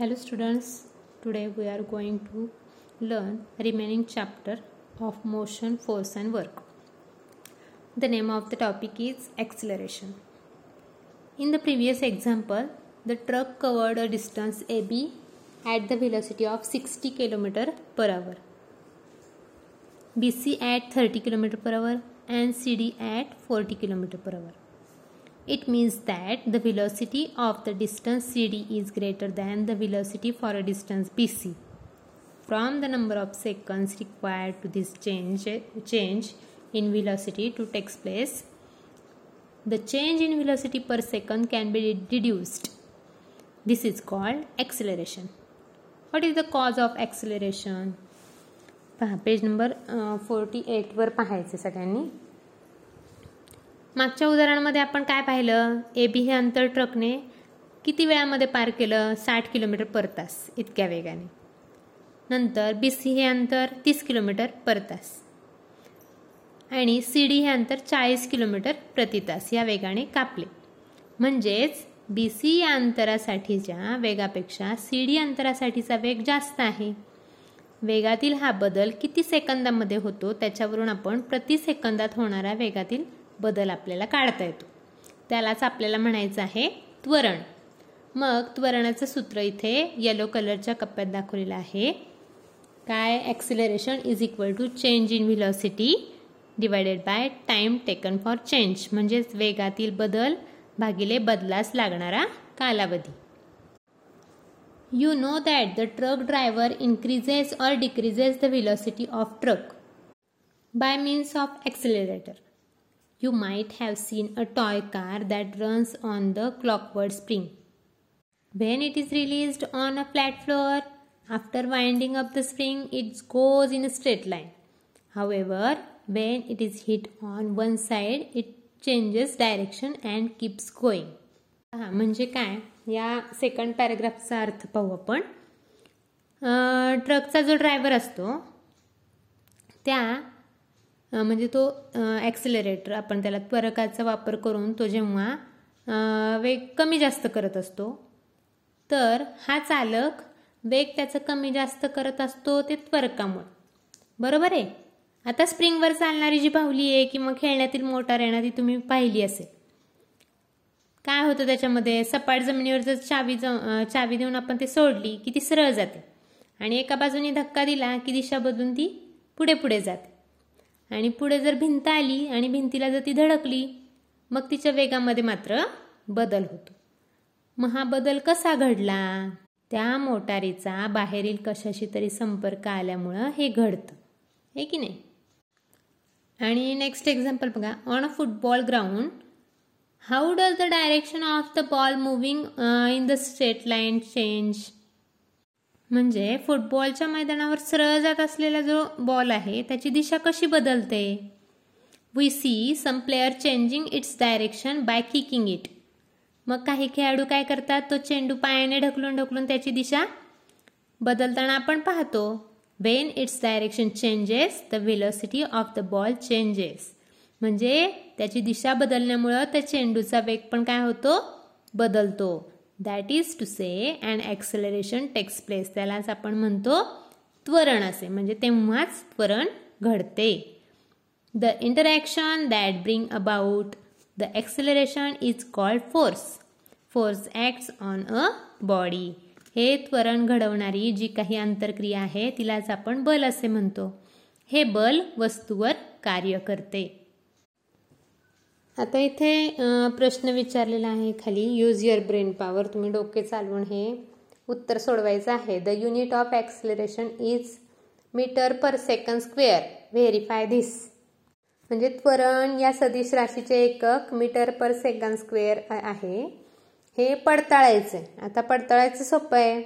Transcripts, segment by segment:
Hello students, today we are going to learn remaining chapter of motion, force and work. The name of the topic is acceleration. In the previous example, the truck covered a distance AB at the velocity of 60 km per hour. BC at 30 km per hour and CD at 40 km per hour. It means that the velocity of the distance CD is greater than the velocity for a distance BC. From the number of seconds required to this change, change in velocity to takes place, the change in velocity per second can be deduced. This is called acceleration. What is the cause of acceleration? पहा page number forty एटवर पाहायचे सगळ्यांनी मागच्या उदाहरणामध्ये आपण काय पाहिलं? A B हे अंतर ट्रकने किती वेळामध्ये पार केलं? साठ किलोमीटर पर तास इतक्या वेगाने. नंतर बी सी हे अंतर तीस किलोमीटर पर तास. आणि सी डी हे अंतर चाळीस किलोमीटर प्रति तास या वेगाने कापले. म्हणजेच बी सी या अंतरासाठीच्या वेगापेक्षा सी डी अंतरासाठीचा वेग जास्त आहे. वेगातील हा बदल किती सेकंदामध्ये होतो त्याच्यावरून आपण प्रति सेकंदात होणारा वेगातील बदल आपल्याला काढता येतो. त्यालाच आपल्याला म्हणायचं आहे त्वरण. मग त्वरणाचं सूत्र इथे येलो कलरच्या कप्प्यात दाखवलेलं आहे. काय? Acceleration is equal to change in velocity divided by time taken for change म्हणजेच वेगातील बदल भागिले बदलास लागणारा कालावधी. You know that the truck driver increases or decreases the velocity of truck by means of accelerator You might have seen a toy car that runs on the clockwork spring. When it is released on a flat floor, after winding up the spring, it goes in a straight line. However, when it is hit on one side, it changes direction and keeps going. हा म्हणजे काय या second पॅरेग्राफचा अर्थ पाहू आपण ट्रकचा जो driver असतो त्या म्हणजे तो ॲक्सिलरेटर आपण त्याला त्वरकाचा वापर करून तो जेव्हा वेग कमी जास्त करत असतो तर हा चालक वेग त्याचं कमी जास्त करत असतो ते त्वरकामुळे. बरोबर आहे? आता स्प्रिंगवर चालणारी जी बाहुली आहे किंवा खेळण्यातील मोटार आहे ना ती तुम्ही पाहिली असेल. काय होतं त्याच्यामध्ये? सपाट जमिनीवर जर चावी चावी देऊन आपण ते सोडली की ती सरळ जाते. आणि एका बाजूने धक्का दिला की दिशा बदलून ती पुढे पुढे जाते. आणि पुढे जर भिंत आली आणि भिंतीला जर ती धडकली मग तिच्या वेगामध्ये मात्र बदल होतो. मग हा बदल कसा घडला? त्या मोटारीचा बाहेरील कशाशी तरी संपर्क आल्यामुळं हे घडतं. हे की नाही? आणि नेक्स्ट एक्झाम्पल बघा. On a football ground how does the direction of the ball moving in the straight line change म्हणजे फुटबॉलच्या मैदानावर सरळ जात असलेला जो बॉल आहे त्याची दिशा कशी बदलते? We see some player changing its direction by kicking it मग काही खेळाडू काय करतात? तो चेंडू पायाने ढकलून ढकलून त्याची दिशा बदलताना आपण पाहतो. When its direction changes the velocity of the ball changes म्हणजे त्याची दिशा बदलण्यामुळं त्या चेंडूचा वेग पण काय होतो? बदलतो. That is to say and acceleration takes place त्यालाच आपण म्हणतो त्वरण असे. म्हणजे तेव्हाच त्वरण घडते. The interaction that bring about the acceleration is called force force acts on a body हे त्वरण घडवणारी जी काही आंतरक्रिया आहे तिलाच आपण बल असे म्हणतो. हे बल वस्तूवर कार्य करते. आता इथे प्रश्न विचारलेला आहे खाली. यूज युअर ब्रेन पॉवर तुम्ही डोके चालवून हे उत्तर सोडवायचं आहे. The unit of acceleration is metre per second square verify this म्हणजे त्वरण या सदिश राशीचे एकक मीटर पर सेकंड स्क्वेअर आहे. हे पडताळायचं. आता पडताळायचं सोपं आहे.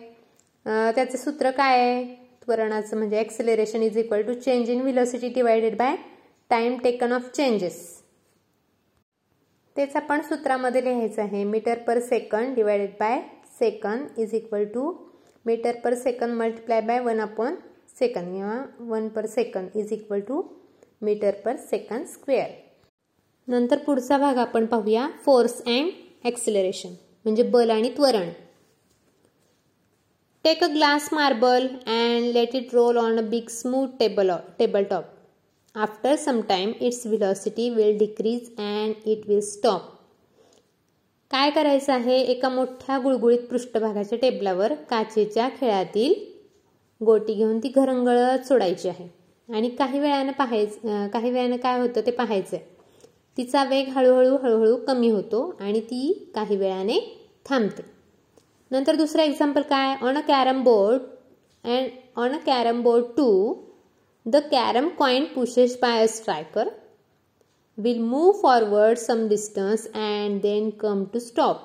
त्याचं सूत्र काय आहे? त्वरणाचं म्हणजे acceleration is equal to change in velocity divided by time taken of changes तेच आपण सूत्रामध्ये लिहायचं आहे. Metre per second divided by second is equal to metre per second multiply by one upon second किंवा one per second is equal to metre per second square नंतर पुढचा भाग आपण पाहूया. फोर्स अँड ॲक्सिलरेशन म्हणजे बल आणि त्वरण. Take a glass marble and let it roll on a big smooth table table top after some time, its velocity will decrease and it will stop काय करायचं आहे? एका मोठ्या गुळगुळीत पृष्ठभागाच्या टेबलावर काचेच्या खेळातील गोटी घेऊन ती घरंगळत सोडायची आहे. आणि काही वेळानं पाहायचं काही वेळानं काय होतं ते पाहायचं आहे तिचा वेग हळूहळू हळूहळू कमी होतो आणि ती काही वेळाने थांबते. नंतर दुसरं एक्झाम्पल काय? On a carrom board and on a carrom board to the carrom coin pushes by a striker will move forward some distance and then come to stop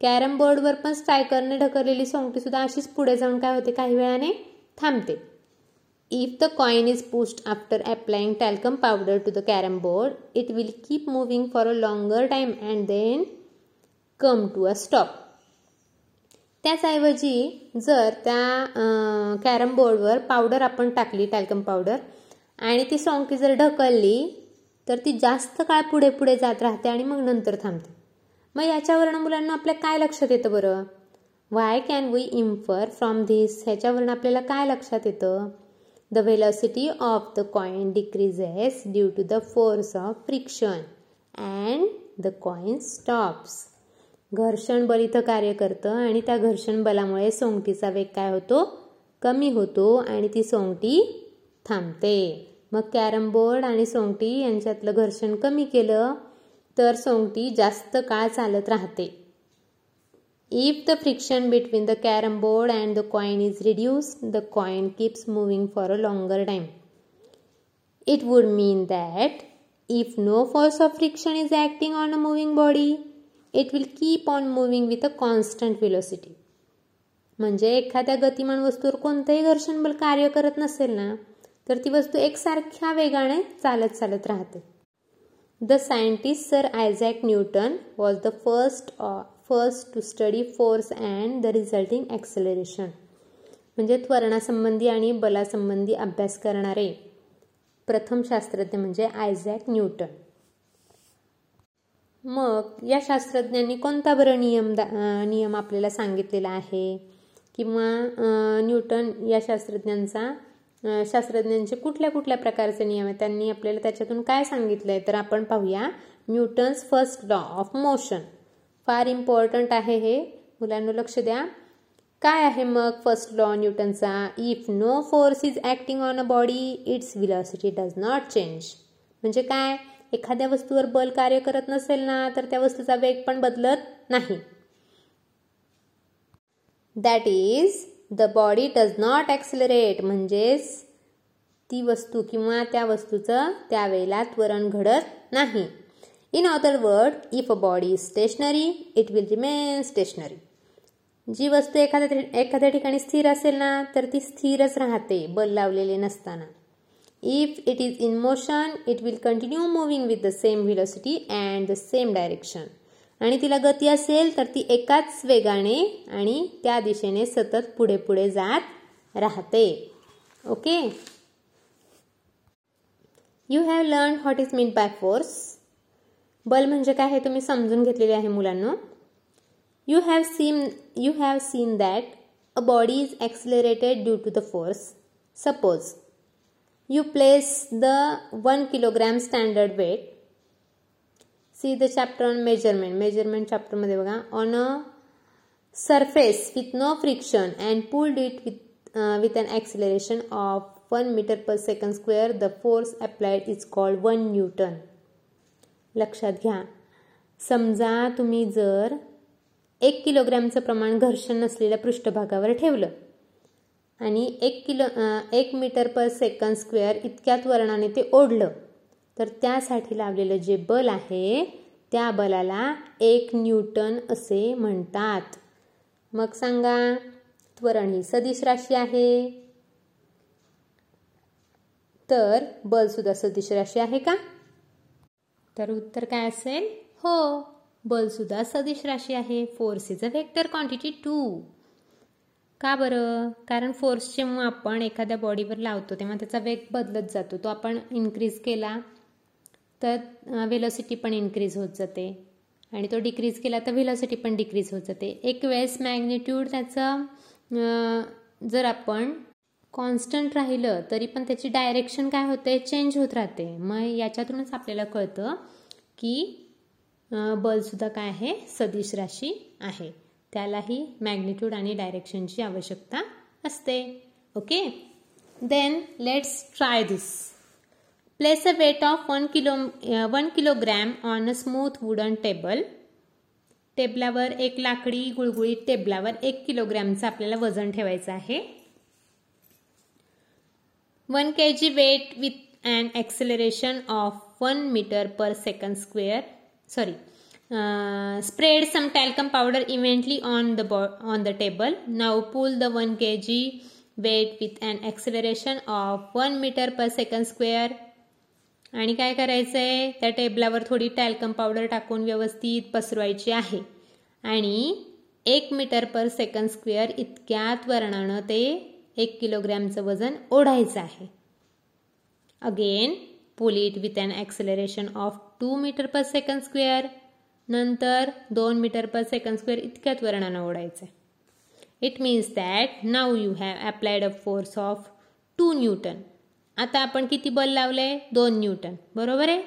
carrom बोर्डवर पण स्ट्रायकरने ढकललेली सोंगटी सुद्धा अशीच पुढे जाऊन काय होते काही वेळाने थांबते If the coin is pushed after applying talcum powder to the carom board, it will keep moving for a longer time and then come to a stop. त्याचऐवजी जर त्या कॅरम बोर्डवर पावडर आपण टाकली टॅल्कम पावडर आणि ती सॉंकी जर ढकलली तर ती जास्त काळ पुढे पुढे जात राहते आणि मग नंतर थांबते. मग याच्यावरनं मुलांना आपल्या काय लक्षात येतं बरं? Why can we infer from this ह्याच्यावरनं आपल्याला काय लक्षात येतं? The velocity of the coin decreases due to the force of friction and the coin stops घर्षण बल इथं कार्य करतं आणि त्या घर्षण बलामुळे सोंगटीचा वेग काय होतो? कमी होतो आणि ती सोंगटी थांबते. मग कॅरम बोर्ड आणि सोंगटी यांच्यातलं घर्षण कमी केलं तर सोंगटी जास्त काळ चालत राहते? If the friction between the carrom board and the coin is reduce the coin keeps moving for a longer time it would mean that if no force of friction is acting on a moving body it will keep on moving with a constant velocity. म्हणजे एखाद्या गतिमान वस्तूवर कोणतंही घर्षण बल कार्य करत नसेल ना तर ती वस्तू एकसारख्या वेगाने चालत चालत राहते. The scientist sir Isaac Newton was the first first to study force and the resulting acceleration म्हणजे त्वरणासंबंधी आणि बलासंबंधी अभ्यास करणारे प्रथम शास्त्रज्ञ म्हणजे आयझॅक न्यूटन मग या शास्त्रज्ञांनी कोणता बरं नियम नियम आपल्याला सांगितलेला आहे? किंवा न्यूटन या शास्त्रज्ञांचा शास्त्रज्ञांचे कुठल्या कुठल्या प्रकारचे नियम आहेत? त्यांनी आपल्याला त्याच्यातून काय सांगितलं आहे तर आपण पाहूया. Newton's first law of motion. फार इम्पॉर्टंट आहे हे. मुलांना लक्ष द्या. काय आहे मग first law न्यूटनचा? If no force is acting on a body its velocity does not change. म्हणजे काय? एखाद्या वस्तूवर बल कार्य करत नसेल ना तर त्या वस्तूचा वेग पण बदलत नाही. That is the body does not accelerate म्हणजेच ती वस्तू किंवा त्या वस्तूचं त्यावेळेला त्वरण घडत नाही. In other word if a body is stationary it will remain stationary जी वस्तू एखाद्या एखाद्या ठिकाणी स्थिर असेल ना तर ती स्थिरच राहते बल लावलेले नसताना. If it is in motion, it will continue moving with the same velocity and the same direction आणि तिला गती असेल तर ती एकाच वेगाने आणि त्या दिशेने सतत पुढे पुढे जात राहते. Okay? You have learn what is mean by force बल म्हणजे काय हे तुम्ही समजून घेतलेले आहे मुलांना. You have seen you have seen that a body is accelerated due to the force suppose you place the one kilogram standard weight see the chapter on measurement measurement चॅप्टरमध्ये बघा. On a surface with no friction and pulled it with with an acceleration of one metre per second square the force applied is called one newton लक्षात घ्या. समजा तुम्ही जर एक किलोग्रॅमचं प्रमाण घर्षण नसलेल्या पृष्ठभागावर ठेवलं आणि एक किलो एक मीटर पर सेकंद स्क्वेअर इतक्यात त्वरणाने ते ओढलं. तर त्यासाठी लावलेलं जे बल आहे त्या बलाला एक न्यूटन असे म्हणतात. मग सांगा त्वरण ही सदिश राशी आहे. तर बल सुद्धा सदिश राशी आहे का? तर उत्तर काय असेल? हो बल सुद्धा सदिश राशी आहे. Force is a vector quantity too. का बरं? कारण फोर्स जेव्हा आपण एखाद्या बॉडीवर लावतो तेव्हा त्याचा वेग बदलत जातो. तो आपण इन्क्रीज केला तर व्हेलॉसिटी पण इन्क्रीज होत जाते. आणि तो डिक्रीज केला तर व्हेलॉसिटी पण डिक्रीज होत जाते. एक वेळेस मॅग्नेट्यूड त्याचं जर आपण कॉन्स्टंट राहिलं तरी पण त्याची डायरेक्शन काय होते? चेंज होत राहते. मग याच्यातूनच आपल्याला कळतं की बलसुद्धा काय आहे? सदिश राशी आहे. त्यालाही मॅग्निट्यूड आणि डायरेक्शनची आवश्यकता असते. Okay? Then let's try this place a weight of one kilo one kilogram on a smooth wooden table टेबलावर एक लाकडी गुळगुळीत टेबलावर एक किलोग्रॅमचं आपल्याला वजन ठेवायचं आहे. One K G weight with and acceleration of one metre per second square sorry spread some talcum powder powder on the on the table now Now the one K G weight with an acceleration of one metre per second square आणि काय करायचं आहे त्या टेबलावर थोडी talcum powder टाकून व्यवस्थित पसरवायची आहे. आणि एक मीटर पर सेकंड स्क्वेअर इतक्यात त्वरणानं ते एक किलोग्रॅमचं वजन ओढायचं आहे. Again pull it with an acceleration of two metre per second square नंतर दोन मीटर पर सेकंड स्क्वेअर इतक्यात वर्णानं ओढायचं. आहे it means that now you have applied a force of two newton आता आपण किती बल लावले दोन न्यूटन बरोबर आहे?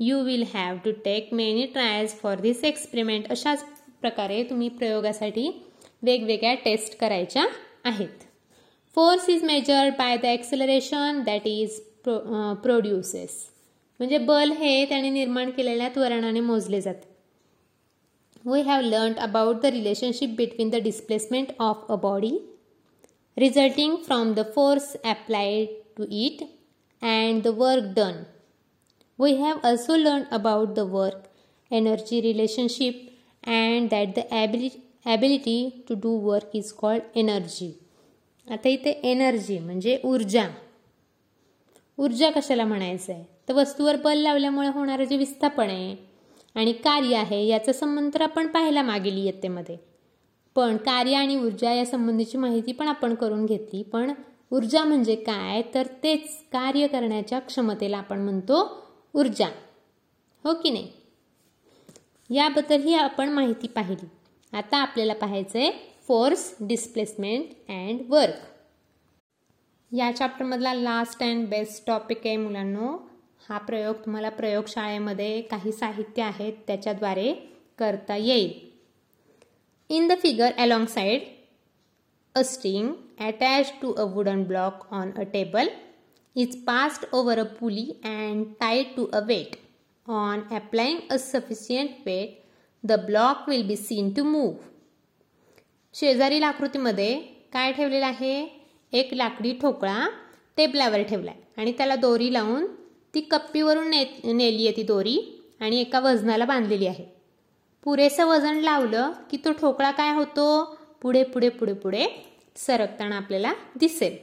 You will have to take many trials for this experiment अशाच प्रकारे तुम्ही प्रयोगासाठी वेगवेगळ्या टेस्ट करायच्या आहेत. Force is measured by the acceleration that is pro produces म्हणजे बल हे त्याने निर्माण केलेल्या त्वरणाने मोजले जाते. We have learn about the relationship between the displacement of a body resulting from the force applied to it and the work done we have also learn about the work energy relationship and that the abili ability to do work is called energy आता इथे energy म्हणजे ऊर्जा. ऊर्जा कशाला म्हणायचं आहे तर वस्तूवर बल लावल्यामुळे होणारं जे विस्थापन आहे आणि कार्य आहे याचा संबंध तर आपण पाहायला मागील इयत्तेमध्ये. पण कार्य आणि ऊर्जा या संबंधीची माहिती पण आपण करून घेतली. पण ऊर्जा म्हणजे काय? तर तेच कार्य करण्याच्या क्षमतेला आपण म्हणतो ऊर्जा. हो की नाही? याबद्दल ही आपण माहिती पाहिली. आता आपल्याला पाहायचं आहे फोर्स डिस्प्लेसमेंट अँड वर्क या चॅप्टरमधला लास्ट अँड बेस्ट टॉपिक आहे मुलांनो. हा प्रयोग तुम्हाला प्रयोगशाळेमध्ये काही साहित्य आहेत त्याच्याद्वारे करता येईल. In the figure alongside a string attach to a wooden block on a table is passed over a pulley and tied to a weight on applying a sufficient weight the block will be seen to move शेजारील आकृतीमध्ये काय ठेवलेलं आहे? एक लाकडी ठोकळा टेबलावर ठेवला आहे आणि त्याला दोरी लावून ती कप्पीवरून ने नेली आहे ती दोरी आणि एका वजनाला बांधलेली आहे. पुरेसं वजन लावलं की तो ठोकळा काय होतो? पुढे पुढे पुढे पुढे सरकताना आपल्याला दिसेल.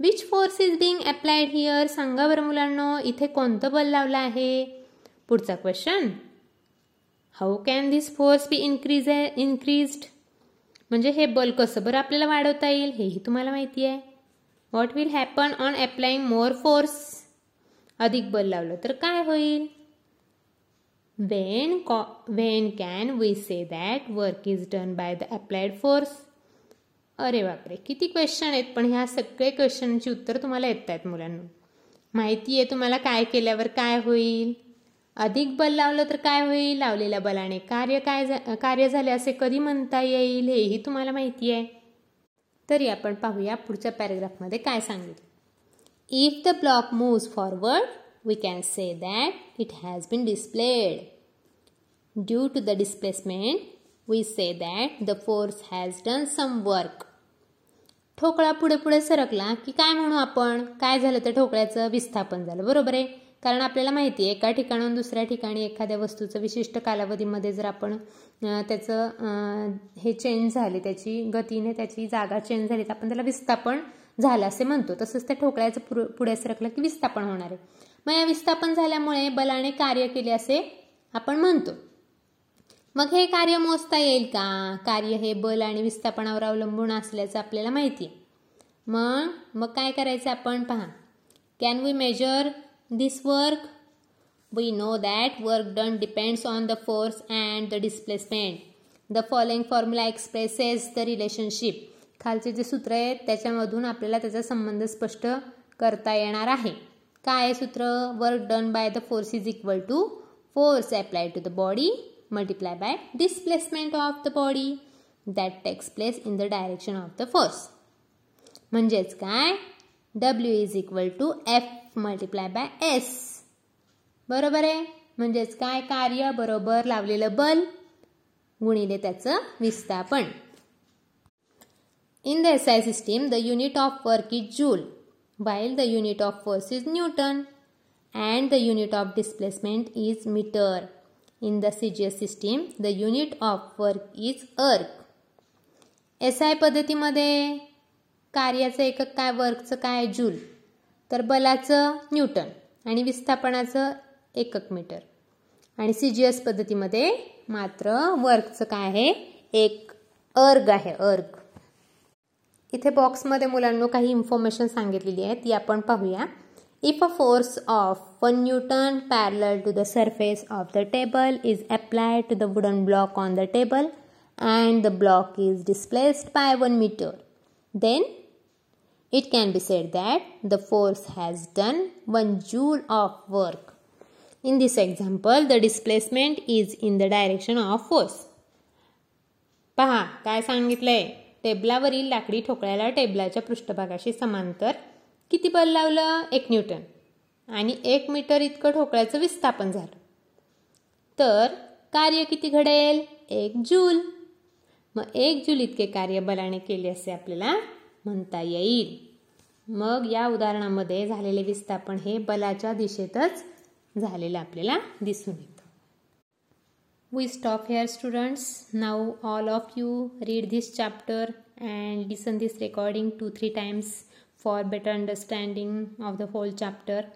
Which force is being applied here सांगा बरं मुलांनो इथे कोणतं बल लावलं आहे? पुढचा question how can this force be increase increased म्हणजे हे बल कसं बरं आपल्याला वाढवता येईल? हेही तुम्हाला माहिती आहे. What will happen on applying more force अधिक बल लावलं तर काय होईल? When co when can we say that work is done by the applied force अरे बापरे किती क्वेश्चन आहेत पण ह्या सगळे क्वेश्चनची उत्तर तुम्हाला येत आहेत मुलांना. माहिती आहे तुम्हाला काय केल्यावर काय होईल? अधिक बल लावलं तर काय होईल? लावलेल्या बलाने कार्य काय कार्य झाले असे कधी म्हणता येईल हेही तुम्हाला माहिती आहे. तरी आपण पाहूया पुढच्या पॅरेग्राफमध्ये काय सांगितलं. If the block moves forward we can say that it has been displayed. Due to the displacement, we say that the force has done some work. ठोकळा पुढे पुढे सरकला की काय म्हणू आपण काय झालं तर ठोकळ्याचं विस्थापन झालं बरोबर आहे कारण आपल्याला माहिती आहे एका ठिकाणाहून दुसऱ्या ठिकाणी एखाद्या वस्तूचं विशिष्ट कालावधीमध्ये जर आपण त्याचं हे चेंज झाले त्याची गतीने त्याची जागा चेंज झाली तर आपण त्याला विस्थापन झालं असे म्हणतो. तसंच त्या ठोकळ्याचं पुढे सरकलं की विस्थापन होणार आहे. मग या विस्थापन झाल्यामुळे बलाने कार्य केले असे आपण म्हणतो. मग हे कार्य मोजता येईल का? कार्य हे बल आणि विस्थापनावर अवलंबून असल्याचं आपल्याला माहिती आहे. मग मग काय करायचं आपण पहा. Can we measure this work we know that work done depends on the force and the displacement the following formula expresses the relationship खालचे जे सूत्र आहेत त्याच्यामधून आपल्याला त्याचा संबंध स्पष्ट करता येणार आहे. काय सूत्र? Work done by the force is equal to force apply to the body multiply by displacement of the body that takes place in the direction of the force म्हणजेच काय? W is equal to F multiply by S बरोबर आहे? म्हणजेच काय? कार्य बरोबर लावलेलं बल गुणिले त्याचं विस्थापन. In the S I system the unit of work is joule while the unit of force is Newton and the unit of displacement is meter. In the CGS system, the unit of work is erg. S I पद्धतीमध्ये कार्याचं एकक काय वर्कचं काय joule तर बलाचं Newton आणि विस्थापनाचं एकक metre आणि C G S पद्धतीमध्ये मात्र वर्कचं काय आहे एक अर्ग आहे अर्ग इथे बॉक्समध्ये मुलांना काही इन्फॉर्मेशन सांगितलेली आहे ती आपण पाहूया. If a force of one newton parallel to the surface of the table is apply to the wooden block on the table and the block is displaced by one metre then it can be said that the force has done one joule of work in this example the displacement is in the direction of force पहा काय सांगितलंय? टेबलावरील लाकडी ठोकळ्याला टेबलाच्या पृष्ठभागाशी समांतर किती बल लावलं? एक न्यूटन. आणि एक मीटर इतकं ठोकळ्याचं विस्थापन झालं. तर कार्य किती घडेल? एक जूल. मग एक जूल इतके कार्य बलाने केले असे आपल्याला म्हणता येईल. मग या उदाहरणामध्ये झालेले विस्थापन हे बलाच्या दिशेतच झालेलं आपल्याला दिसून येईल. We stop here students. Now all of you read this chapter and listen this recording 2-3 times for better understanding of the whole chapter.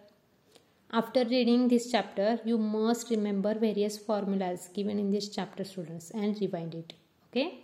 After reading this chapter, you must remember various formulas given in this chapter students and rewind it. Okay.